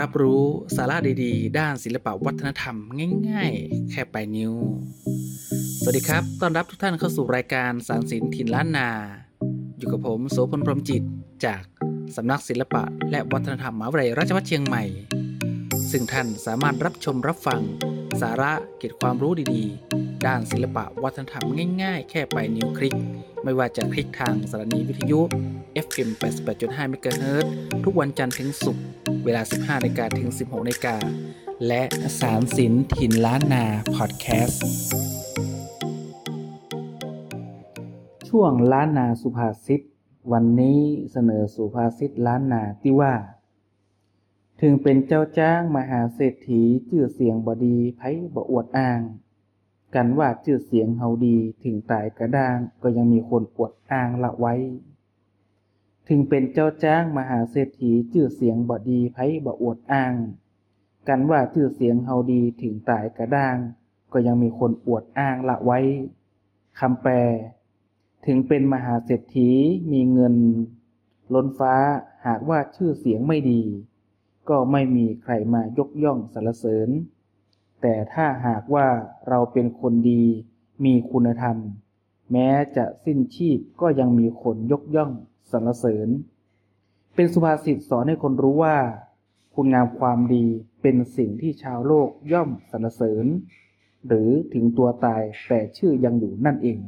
รับรู้สาระดีๆ ด้านศิลปวัฒนธรรมง่ายๆ แค่ปลายนิ้ว สวัสดีครับ ต้อนรับทุกท่านเข้าสู่รายการสารสินถิ่นล้านนา อยู่กับผมโสพลพรหมจิต จากสำนักศิลปะ และวัฒนธรรมมหาวิทยาลัยราชภัฏเชียงใหม่ ซึ่งท่านสามารถรับชมรับฟัง สาระเก็บความรู้ดีๆ ด้านศิลปะวัฒนธรรมง่ายๆ แค่ปลายนิ้วคลิก ไม่ว่าจะคลิกทางสถานีวิทยุ FM 88.5 MHz ทุกวันจันทร์ถึงศุกร์ เวลา 15นาฬิกาถึง 16นาฬิกาและสารสินถิ่นล้านนาพอดแคสต์ช่วงล้านนาสุภาษิต วันนี้เสนอสุภาษิตล้านนาที่ว่า ถึงเป็นเจ้าจ้างมหาเศรษฐีชื่อเสียงบดีไพ่บ่อวดอ้าง กันว่าชื่อเสียงเฮาดีถึงตายกระด้างก็ยังมีคนอวดอ้างละไว้ ถึงเป็นเจ้าจ้างมหาเศรษฐีชื่อเสียงบ่ดีไพ่บ่อวดอ้าง กันว่าชื่อเสียงเฮาดีถึงตายกระด้าง ก็ยังมีคนอวดอ้างละไว้คำแปล ถึงเป็นมหาเศรษฐีมีเงิน ล้นฟ้าหากว่าชื่อเสียงไม่ดี ก็ไม่มีใครมายกย่องสรรเสริญ แต่ถ้าหากว่าเราเป็นคนดีมีคุณธรรม แม้จะสิ้นชีพก็ยังมีคนยกย่อง สรรเสริญ เป็นสุภาษิตสอนให้คนรู้ว่า คุณงามความดีเป็นสิ่งที่ชาวโลกย่อมสรรเสริญ หรือถึงตัวตายแต่ชื่อยังอยู่นั่นเอง